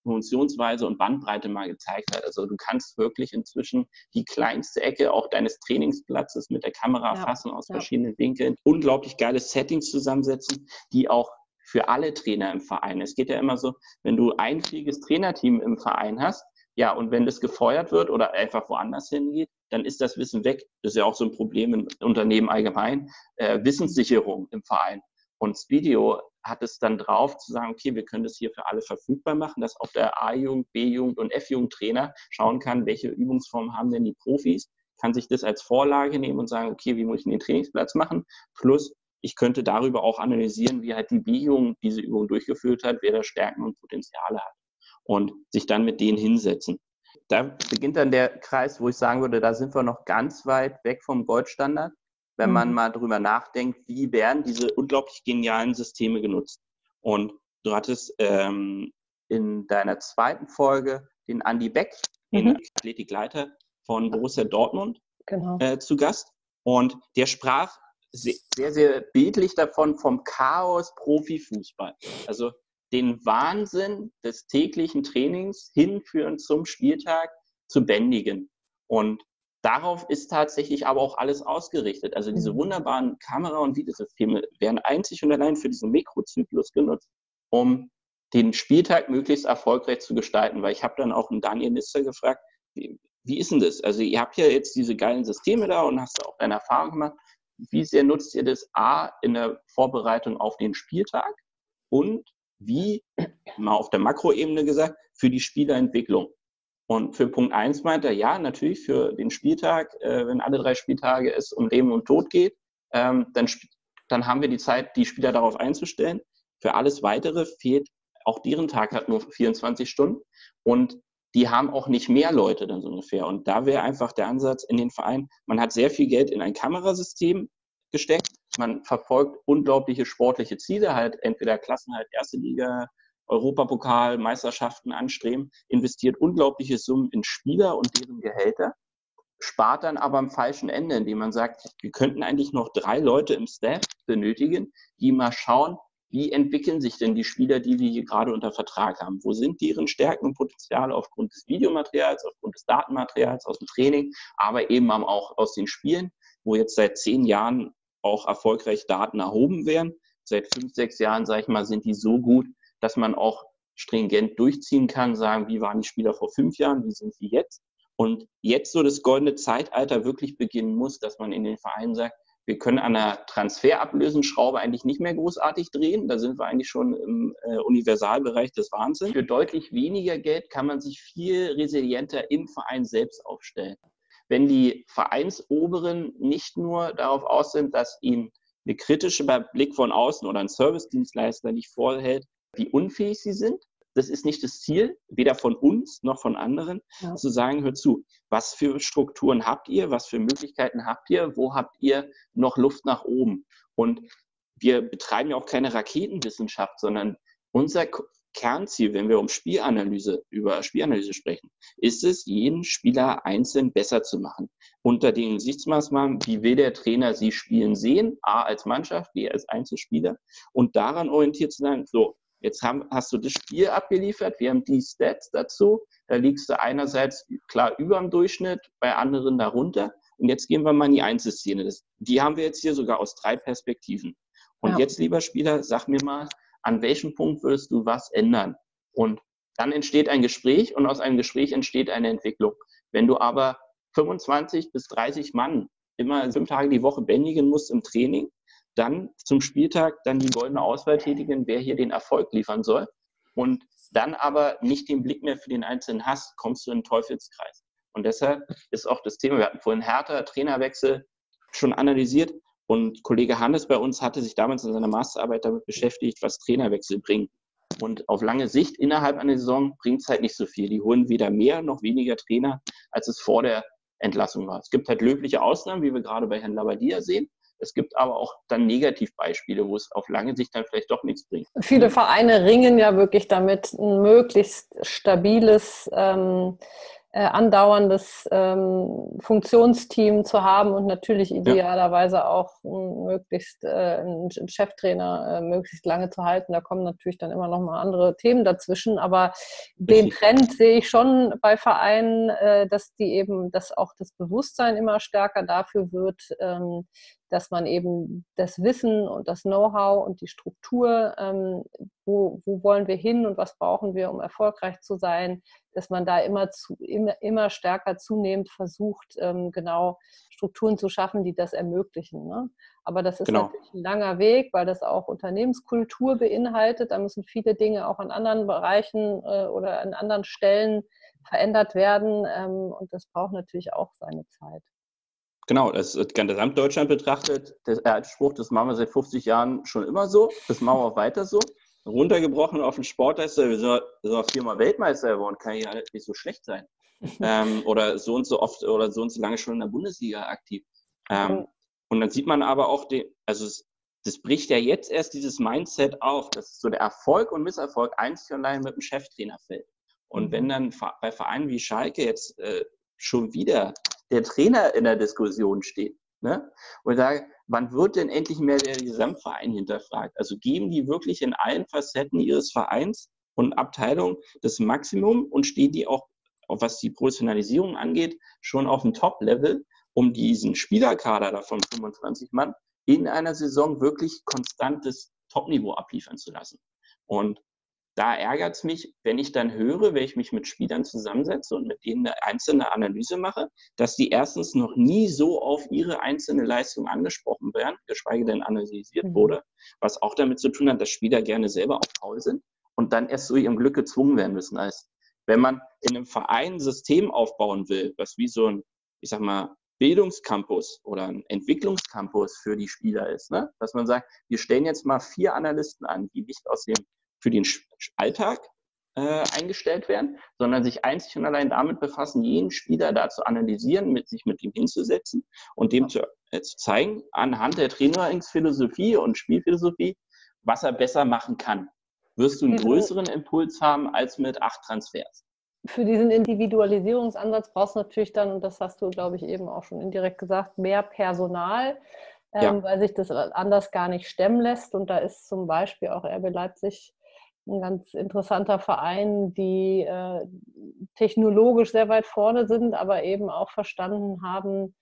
Funktionsweise und Bandbreite mal gezeigt hat. Also du kannst wirklich inzwischen die kleinste Ecke auch deines Trainingsplatzes mit der Kamera ja. fassen aus ja. verschiedenen Winkeln. Unglaublich geile Settings zusammensetzen, die auch für alle Trainer im Verein. Es geht ja immer so, wenn du ein fähiges Trainerteam im Verein hast, ja, und wenn das gefeuert wird oder einfach woanders hingeht, dann ist das Wissen weg. Das ist ja auch so ein Problem im Unternehmen allgemein. Äh, Wissenssicherung im Verein. Und Speedio hat es dann drauf zu sagen, okay, wir können das hier für alle verfügbar machen, dass auch der A-Jugend, B-Jugend und F-Jugend Trainer schauen kann, welche Übungsformen haben denn die Profis, kann sich das als Vorlage nehmen und sagen, okay, wie muss ich den Trainingsplatz machen? Plus, ich könnte darüber auch analysieren, wie halt die B-Jugend diese Übung durchgeführt hat, wer da Stärken und Potenziale hat und sich dann mit denen hinsetzen. Da beginnt dann der Kreis, wo ich sagen würde, da sind wir noch ganz weit weg vom Goldstandard, wenn man mhm. mal drüber nachdenkt, wie werden diese unglaublich genialen Systeme genutzt. Und du hattest ähm, in deiner zweiten Folge den Andy Beck, den mhm. Athletikleiter von Borussia Dortmund, genau. äh, zu Gast. Und der sprach sehr, sehr bildlich davon vom Chaos Profifußball. Also den Wahnsinn des täglichen Trainings hinführen zum Spieltag zu bändigen. Und darauf ist tatsächlich aber auch alles ausgerichtet. Also diese mhm. wunderbaren Kamera- und Videosysteme werden einzig und allein für diesen Mikrozyklus genutzt. um den Spieltag möglichst erfolgreich zu gestalten. Weil ich habe dann auch einen Daniel Nister gefragt, wie, wie ist denn das? Also ihr habt ja jetzt diese geilen Systeme da und hast auch deine Erfahrung gemacht. Wie sehr nutzt ihr das A in der Vorbereitung auf den Spieltag und wie, mal auf der Makroebene gesagt, für die Spielerentwicklung? Und für Punkt 1 meint er, ja, natürlich für den Spieltag, äh, wenn alle drei Spieltage es um Leben und Tod geht, ähm, dann, dann haben wir die Zeit, die Spieler darauf einzustellen. Für alles Weitere fehlt auch deren Tag hat nur 24 Stunden und die haben auch nicht mehr Leute dann so ungefähr. Und da wäre einfach der Ansatz in den Verein, man hat sehr viel Geld in ein Kamerasystem gesteckt, man verfolgt unglaubliche sportliche Ziele, halt entweder Klassen, halt erste Liga, Europapokal, Meisterschaften anstreben, investiert unglaubliche Summen in Spieler und deren Gehälter, spart dann aber am falschen Ende, indem man sagt, wir könnten eigentlich noch drei Leute im Staff benötigen, die mal schauen, wie entwickeln sich denn die Spieler, die wir hier gerade unter Vertrag haben? Wo sind deren Stärken und Potenziale aufgrund des Videomaterials, aufgrund des Datenmaterials, aus dem Training, aber eben auch aus den Spielen, wo jetzt seit zehn Jahren auch erfolgreich Daten erhoben werden. Seit fünf, sechs Jahren, sage ich mal, sind die so gut, dass man auch stringent durchziehen kann, sagen, wie waren die Spieler vor fünf Jahren, wie sind sie jetzt? Und jetzt so das goldene Zeitalter wirklich beginnen muss, dass man in den Vereinen sagt, wir können an der Transferablösenschraube eigentlich nicht mehr großartig drehen. Da sind wir eigentlich schon im äh, Universalbereich des Wahnsinns. Für deutlich weniger Geld kann man sich viel resilienter im Verein selbst aufstellen. Wenn die Vereinsoberen nicht nur darauf aus sind, dass ihnen eine kritische Blick von außen oder ein Servicedienstleister nicht vorhält, wie unfähig sie sind, das ist nicht das Ziel, weder von uns noch von anderen, ja. zu sagen, hört zu, was für Strukturen habt ihr, was für Möglichkeiten habt ihr, wo habt ihr noch Luft nach oben? Und wir betreiben ja auch keine Raketenwissenschaft, sondern unser Kernziel, wenn wir um Spielanalyse, über Spielanalyse sprechen, ist es, jeden Spieler einzeln besser zu machen. Unter den Gesichtsmaßnahmen, wie will der Trainer sie spielen sehen, A als Mannschaft, B als Einzelspieler und daran orientiert zu sein, so, Jetzt haben, hast du das Spiel abgeliefert, wir haben die Stats dazu. Da liegst du einerseits klar über dem Durchschnitt, bei anderen darunter. Und jetzt gehen wir mal in die Einzelszene. Das, die haben wir jetzt hier sogar aus drei Perspektiven. Und ja. jetzt, lieber Spieler, sag mir mal, an welchem Punkt würdest du was ändern? Und dann entsteht ein Gespräch und aus einem Gespräch entsteht eine Entwicklung. Wenn du aber 25 bis 30 Mann immer fünf Tage die Woche bändigen musst im Training, dann zum Spieltag dann die goldene Auswahl tätigen, wer hier den Erfolg liefern soll. Und dann aber nicht den Blick mehr für den Einzelnen hast, kommst du in den Teufelskreis. Und deshalb ist auch das Thema, wir hatten vorhin härter Trainerwechsel schon analysiert und Kollege Hannes bei uns hatte sich damals in seiner Masterarbeit damit beschäftigt, was Trainerwechsel bringen. Und auf lange Sicht innerhalb einer Saison bringt es halt nicht so viel. Die holen weder mehr noch weniger Trainer, als es vor der Entlassung war. Es gibt halt löbliche Ausnahmen, wie wir gerade bei Herrn Labadia sehen. Es gibt aber auch dann Negativbeispiele, wo es auf lange Sicht dann vielleicht doch nichts bringt. Viele Vereine ringen ja wirklich damit, ein möglichst stabiles ähm, äh, andauerndes ähm, Funktionsteam zu haben und natürlich idealerweise ja. auch m, möglichst äh, einen Cheftrainer äh, möglichst lange zu halten. Da kommen natürlich dann immer noch mal andere Themen dazwischen, aber den Trend sehe ich schon bei Vereinen, äh, dass die eben, dass auch das Bewusstsein immer stärker dafür wird, ähm, dass man eben das Wissen und das Know-how und die Struktur, ähm, wo, wo wollen wir hin und was brauchen wir, um erfolgreich zu sein, dass man da immer, zu, immer, immer stärker zunehmend versucht, ähm, genau Strukturen zu schaffen, die das ermöglichen. Ne? Aber das ist genau. natürlich ein langer Weg, weil das auch Unternehmenskultur beinhaltet. Da müssen viele Dinge auch an anderen Bereichen äh, oder an anderen Stellen verändert werden. Ähm, und das braucht natürlich auch seine Zeit. Genau, das ist Gesamtdeutschland betrachtet, der Spruch, das machen wir seit 50 Jahren schon immer so, das machen wir auch weiter so. Runtergebrochen auf den Sportmeister, wir sind, sind viermal Weltmeister geworden, kann ja nicht so schlecht sein. ähm, oder so und so oft oder so und so lange schon in der Bundesliga aktiv. Ähm, und dann sieht man aber auch, den, also es, das bricht ja jetzt erst dieses Mindset auf, dass so der Erfolg und Misserfolg einzig und allein mit dem Cheftrainer fällt. Und wenn mhm. dann bei Vereinen wie Schalke jetzt äh, schon wieder der Trainer in der Diskussion steht. Ne? Und sage, wann wird denn endlich mehr der Gesamtverein hinterfragt? Also geben die wirklich in allen Facetten ihres Vereins und Abteilungen das Maximum und stehen die auch, was die Professionalisierung angeht, schon auf dem Top-Level, um diesen Spielerkader davon 25 Mann in einer Saison wirklich konstantes Top-Niveau abliefern zu lassen. Und da ärgert es mich, wenn ich dann höre, wenn ich mich mit Spielern zusammensetze und mit denen eine einzelne Analyse mache, dass die erstens noch nie so auf ihre einzelne Leistung angesprochen werden, geschweige denn analysiert mhm. wurde, was auch damit zu tun hat, dass Spieler gerne selber auch faul sind und dann erst zu ihrem Glück gezwungen werden müssen. Heißt, wenn man in einem Verein ein System aufbauen will, was wie so ein, ich sag mal, Bildungscampus oder ein Entwicklungscampus für die Spieler ist, ne? dass man sagt, wir stellen jetzt mal vier Analysten an, die nicht aus dem für den Alltag äh, eingestellt werden, sondern sich einzig und allein damit befassen, jeden Spieler da zu analysieren, mit sich mit ihm hinzusetzen und dem zu, äh, zu zeigen, anhand der Trainingsphilosophie und Spielphilosophie, was er besser machen kann. Wirst du einen größeren Impuls haben als mit acht Transfers. Für diesen Individualisierungsansatz brauchst du natürlich dann, und das hast du, glaube ich, eben auch schon indirekt gesagt, mehr Personal, ähm, ja. weil sich das anders gar nicht stemmen lässt. Und da ist zum Beispiel auch RB Leipzig ein ganz interessanter Verein, die äh, technologisch sehr weit vorne sind, aber eben auch verstanden haben,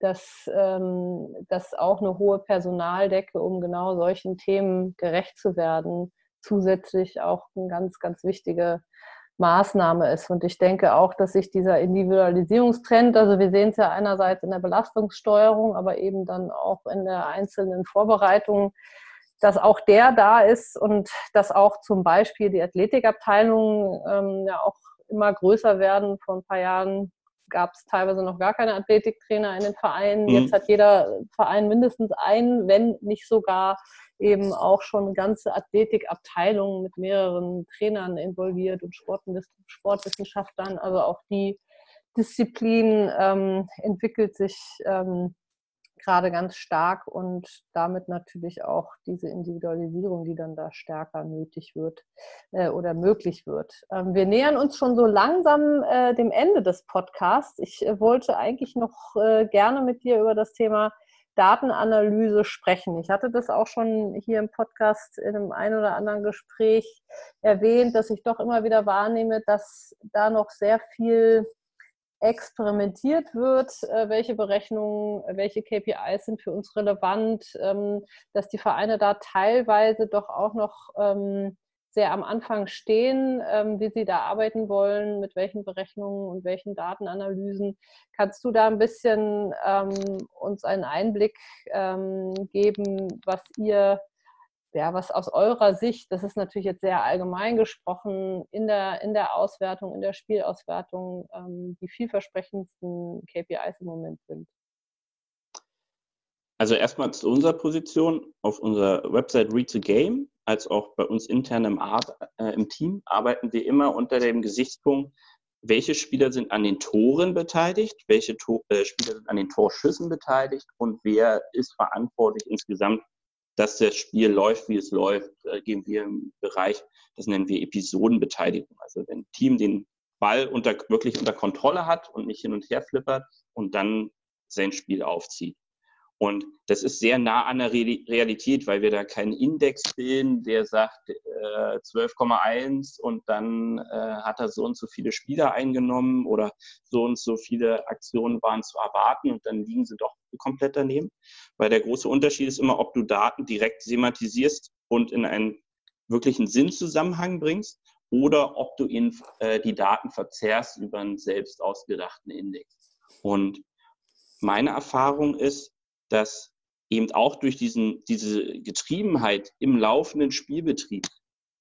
dass, ähm, dass auch eine hohe Personaldecke, um genau solchen Themen gerecht zu werden, zusätzlich auch eine ganz, ganz wichtige Maßnahme ist. Und ich denke auch, dass sich dieser Individualisierungstrend, also wir sehen es ja einerseits in der Belastungssteuerung, aber eben dann auch in der einzelnen Vorbereitung, dass auch der da ist und dass auch zum Beispiel die Athletikabteilungen ähm, ja auch immer größer werden. Vor ein paar Jahren gab es teilweise noch gar keine Athletiktrainer in den Vereinen. Mhm. Jetzt hat jeder Verein mindestens einen, wenn nicht sogar eben auch schon ganze Athletikabteilungen mit mehreren Trainern involviert und Sportwissenschaftlern. Also auch die Disziplin ähm, entwickelt sich ähm, gerade ganz stark und damit natürlich auch diese Individualisierung, die dann da stärker nötig wird äh, oder möglich wird. Ähm, wir nähern uns schon so langsam äh, dem Ende des Podcasts. Ich äh, wollte eigentlich noch äh, gerne mit dir über das Thema Datenanalyse sprechen. Ich hatte das auch schon hier im Podcast in einem ein oder anderen Gespräch erwähnt, dass ich doch immer wieder wahrnehme, dass da noch sehr viel experimentiert wird, äh, welche Berechnungen, welche KPIs sind für uns relevant, ähm, dass die Vereine da teilweise doch auch noch ähm, sehr am Anfang stehen, ähm, wie sie da arbeiten wollen, mit welchen Berechnungen und welchen Datenanalysen. Kannst du da ein bisschen uns einen Einblick geben, was ihr ja, was aus eurer Sicht, das ist natürlich jetzt sehr allgemein gesprochen, in der, in der Auswertung, in der Spielauswertung ähm, die vielversprechendsten KPIs im Moment sind? Also erstmal zu unserer Position auf unserer Website Read the Game, als auch bei uns intern im, Art, äh, im Team, arbeiten wir immer unter dem Gesichtspunkt, welche Spieler sind an den Toren beteiligt, welche to äh, Spieler sind an den Torschüssen beteiligt und wer ist verantwortlich insgesamt dass das Spiel läuft, wie es läuft, äh, gehen wir im Bereich, das nennen wir Episodenbeteiligung. Also wenn ein Team den Ball unter, wirklich unter Kontrolle hat und nicht hin und her flippert und dann sein Spiel aufzieht. Und das ist sehr nah an der Realität, weil wir da keinen Index bilden, der sagt äh, 12,1 und dann äh, hat er so und so viele Spieler eingenommen oder so und so viele Aktionen waren zu erwarten und dann liegen sie doch komplett daneben. Weil der große Unterschied ist immer, ob du Daten direkt sematisierst und in einen wirklichen Sinnzusammenhang bringst oder ob du in, äh, die Daten verzerrst über einen selbst ausgedachten Index. Und meine Erfahrung ist, dass eben auch durch diesen, diese Getriebenheit im laufenden Spielbetrieb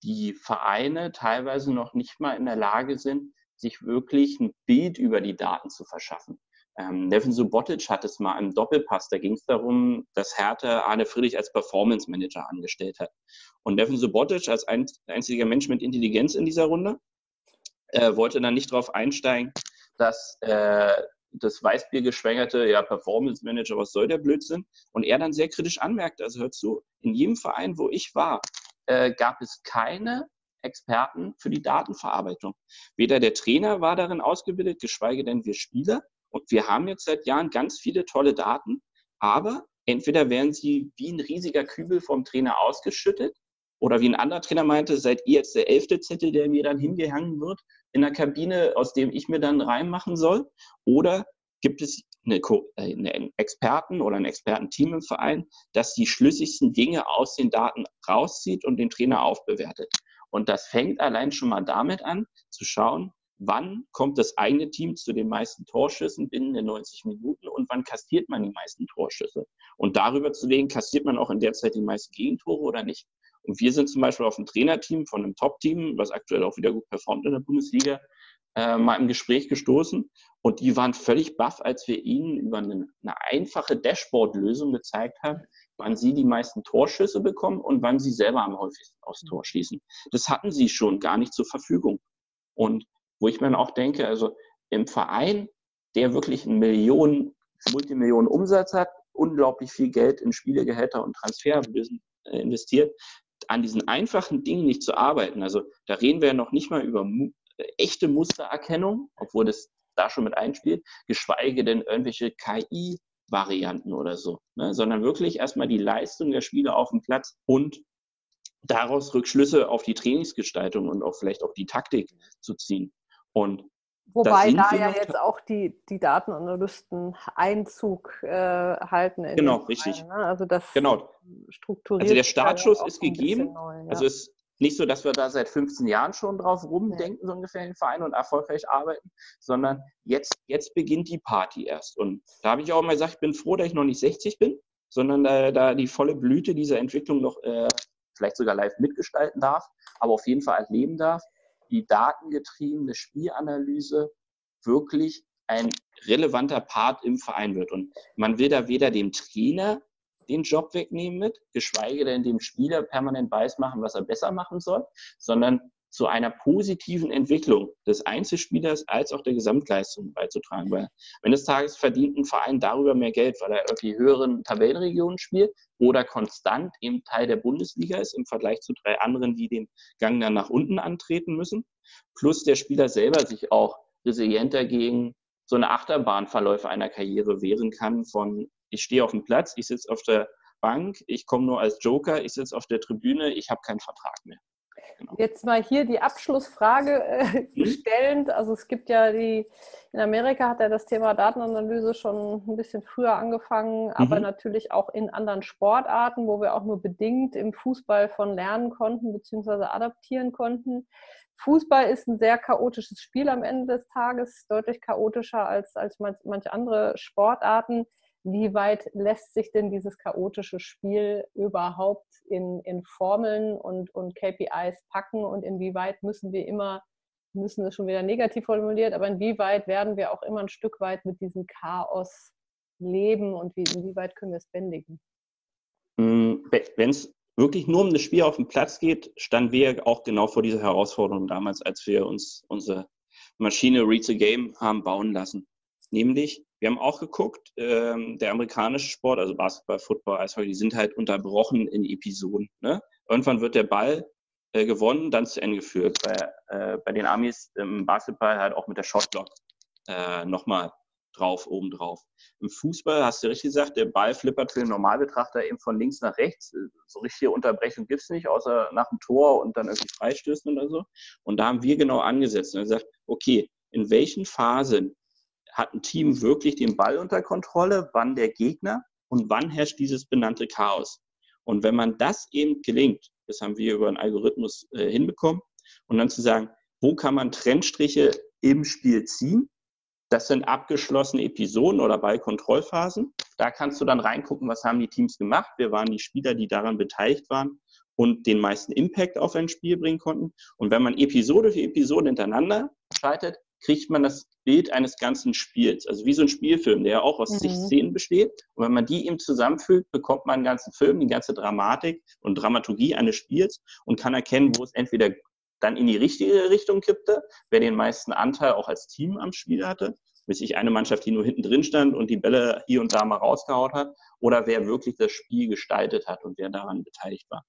die Vereine teilweise noch nicht mal in der Lage sind, sich wirklich ein Bild über die Daten zu verschaffen. Ähm, Nevin Subotic hat es mal im Doppelpass, da ging es darum, dass Hertha Arne Friedrich als Performance Manager angestellt hat. Und Nevin Subotic als ein, einziger Mensch mit Intelligenz in dieser Runde äh, wollte dann nicht darauf einsteigen, dass äh, das Weißbier geschwängerte, ja, Performance Manager, was soll der Blödsinn? Und er dann sehr kritisch anmerkt, also hört zu, in jedem Verein, wo ich war, äh, gab es keine Experten für die Datenverarbeitung. Weder der Trainer war darin ausgebildet, geschweige denn wir Spieler. Und wir haben jetzt seit Jahren ganz viele tolle Daten, aber entweder werden sie wie ein riesiger Kübel vom Trainer ausgeschüttet oder wie ein anderer Trainer meinte, seid ihr jetzt der elfte Zettel, der mir dann hingehangen wird in der Kabine, aus dem ich mir dann reinmachen soll? Oder gibt es eine, äh, einen Experten oder ein Expertenteam im Verein, das die schlüssigsten Dinge aus den Daten rauszieht und den Trainer aufbewertet? Und das fängt allein schon mal damit an, zu schauen, wann kommt das eigene Team zu den meisten Torschüssen binnen den 90 Minuten und wann kassiert man die meisten Torschüsse. Und darüber zu legen, kassiert man auch in der Zeit die meisten Gegentore oder nicht. Und wir sind zum Beispiel auf ein Trainerteam von einem Top-Team, was aktuell auch wieder gut performt in der Bundesliga, äh, mal im Gespräch gestoßen. Und die waren völlig baff, als wir ihnen über eine, eine einfache Dashboard-Lösung gezeigt haben, wann sie die meisten Torschüsse bekommen und wann sie selber am häufigsten aufs Tor schießen. Das hatten sie schon gar nicht zur Verfügung. Und wo ich mir auch denke, also im Verein, der wirklich einen Millionen, Multimillionen Umsatz hat, unglaublich viel Geld in Spielegehälter und Transferlösen äh, investiert, an diesen einfachen Dingen nicht zu arbeiten. Also da reden wir ja noch nicht mal über äh, echte Mustererkennung, obwohl das da schon mit einspielt, geschweige denn irgendwelche KI-Varianten oder so, ne? sondern wirklich erstmal die Leistung der Spieler auf dem Platz und daraus Rückschlüsse auf die Trainingsgestaltung und auch vielleicht auch die Taktik zu ziehen. Und Wobei da, da ja jetzt auch die, die Datenanalysten Einzug äh, halten. genau, richtig. Fall, ne? Also das genau. strukturiert. Also der Startschuss ist gegeben. Neu, ja. Also es ist nicht so, dass wir da seit 15 Jahren schon drauf rumdenken, ja. so ungefähr in den Verein und erfolgreich arbeiten, sondern jetzt, jetzt beginnt die Party erst. Und da habe ich auch mal gesagt, ich bin froh, dass ich noch nicht 60 bin, sondern da, da die volle Blüte dieser Entwicklung noch äh, vielleicht sogar live mitgestalten darf, aber auf jeden Fall erleben darf die datengetriebene Spielanalyse wirklich ein relevanter Part im Verein wird. Und man will da weder dem Trainer den Job wegnehmen mit, geschweige denn dem Spieler permanent weiß machen, was er besser machen soll, sondern zu einer positiven Entwicklung des Einzelspielers als auch der Gesamtleistung beizutragen. Weil wenn des Tages verdient ein Verein darüber mehr Geld, weil er irgendwie höheren Tabellenregionen spielt oder konstant im Teil der Bundesliga ist im Vergleich zu drei anderen, die den Gang dann nach unten antreten müssen, plus der Spieler selber sich auch resilienter gegen so eine Achterbahnverläufe einer Karriere wehren kann von ich stehe auf dem Platz, ich sitze auf der Bank, ich komme nur als Joker, ich sitze auf der Tribüne, ich habe keinen Vertrag mehr. Genau. Jetzt mal hier die Abschlussfrage äh, mhm. stellend. Also es gibt ja die, in Amerika hat ja das Thema Datenanalyse schon ein bisschen früher angefangen, mhm. aber natürlich auch in anderen Sportarten, wo wir auch nur bedingt im Fußball von lernen konnten bzw. adaptieren konnten. Fußball ist ein sehr chaotisches Spiel am Ende des Tages, deutlich chaotischer als, als manche andere Sportarten wie weit lässt sich denn dieses chaotische Spiel überhaupt in, in Formeln und, und KPIs packen und inwieweit müssen wir immer, müssen es schon wieder negativ formuliert, aber inwieweit werden wir auch immer ein Stück weit mit diesem Chaos leben und wie, inwieweit können wir es bändigen? Mm, Wenn es wirklich nur um das Spiel auf dem Platz geht, standen wir auch genau vor dieser Herausforderung damals, als wir uns unsere Maschine Read the Game haben bauen lassen. Nämlich, wir haben auch geguckt, ähm, der amerikanische Sport, also Basketball, Football, Eishockey, die sind halt unterbrochen in Episoden. Ne? Irgendwann wird der Ball äh, gewonnen, dann zu Ende geführt. Bei, äh, bei den Amis im Basketball halt auch mit der Shotblock äh, nochmal drauf, oben drauf. Im Fußball hast du richtig gesagt, der Ball flippert für den Normalbetrachter eben von links nach rechts. So richtige Unterbrechung gibt es nicht, außer nach dem Tor und dann irgendwie Freistößen oder so. Und da haben wir genau angesetzt und gesagt, okay, in welchen Phasen hat ein Team wirklich den Ball unter Kontrolle, wann der Gegner und wann herrscht dieses benannte Chaos. Und wenn man das eben gelingt, das haben wir über einen Algorithmus äh, hinbekommen, und dann zu sagen, wo kann man Trennstriche im Spiel ziehen? Das sind abgeschlossene Episoden oder Ballkontrollphasen. Da kannst du dann reingucken, was haben die Teams gemacht, wer waren die Spieler, die daran beteiligt waren und den meisten Impact auf ein Spiel bringen konnten. Und wenn man Episode für Episode hintereinander schaltet, kriegt man das Bild eines ganzen Spiels. Also wie so ein Spielfilm, der ja auch aus mhm. zig Szenen besteht. Und wenn man die eben zusammenfügt, bekommt man einen ganzen Film, die ganze Dramatik und Dramaturgie eines Spiels und kann erkennen, wo es entweder dann in die richtige Richtung kippte, wer den meisten Anteil auch als Team am Spiel hatte, bis sich eine Mannschaft, die nur hinten drin stand und die Bälle hier und da mal rausgehaut hat, oder wer wirklich das Spiel gestaltet hat und wer daran beteiligt war.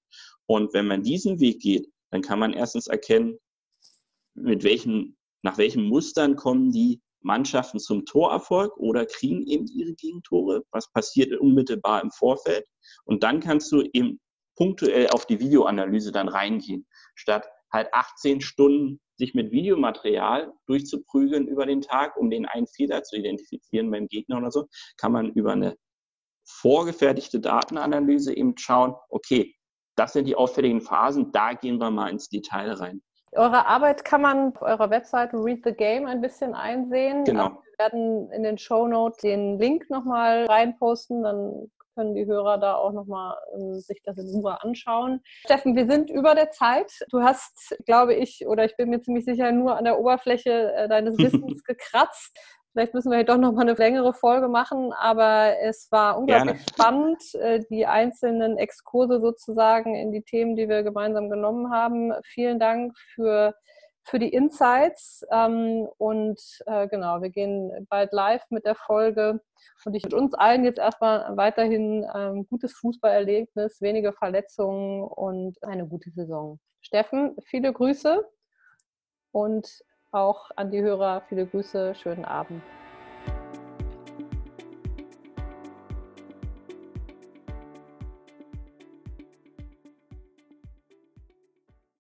Und wenn man diesen Weg geht, dann kann man erstens erkennen, mit welchen nach welchen Mustern kommen die Mannschaften zum Torerfolg oder kriegen eben ihre Gegentore? Was passiert unmittelbar im Vorfeld? Und dann kannst du eben punktuell auf die Videoanalyse dann reingehen, statt halt 18 Stunden sich mit Videomaterial durchzuprügeln über den Tag, um den einen Fehler zu identifizieren beim Gegner oder so, kann man über eine vorgefertigte Datenanalyse eben schauen, okay, das sind die auffälligen Phasen, da gehen wir mal ins Detail rein. Eure Arbeit kann man auf eurer Webseite Read the Game ein bisschen einsehen. Genau. Wir werden in den Show Notes den Link nochmal reinposten, dann können die Hörer da auch nochmal ähm, sich das in Ruhe anschauen. Steffen, wir sind über der Zeit. Du hast, glaube ich, oder ich bin mir ziemlich sicher, nur an der Oberfläche äh, deines Wissens gekratzt. Vielleicht müssen wir doch noch mal eine längere Folge machen, aber es war unglaublich Gerne. spannend, äh, die einzelnen Exkurse sozusagen in die Themen, die wir gemeinsam genommen haben. Vielen Dank für, für die Insights. Ähm, und äh, genau, wir gehen bald live mit der Folge. Und ich wünsche uns allen jetzt erstmal weiterhin ein ähm, gutes Fußballerlebnis, wenige Verletzungen und eine gute Saison. Steffen, viele Grüße und auch an die Hörer viele Grüße, schönen Abend.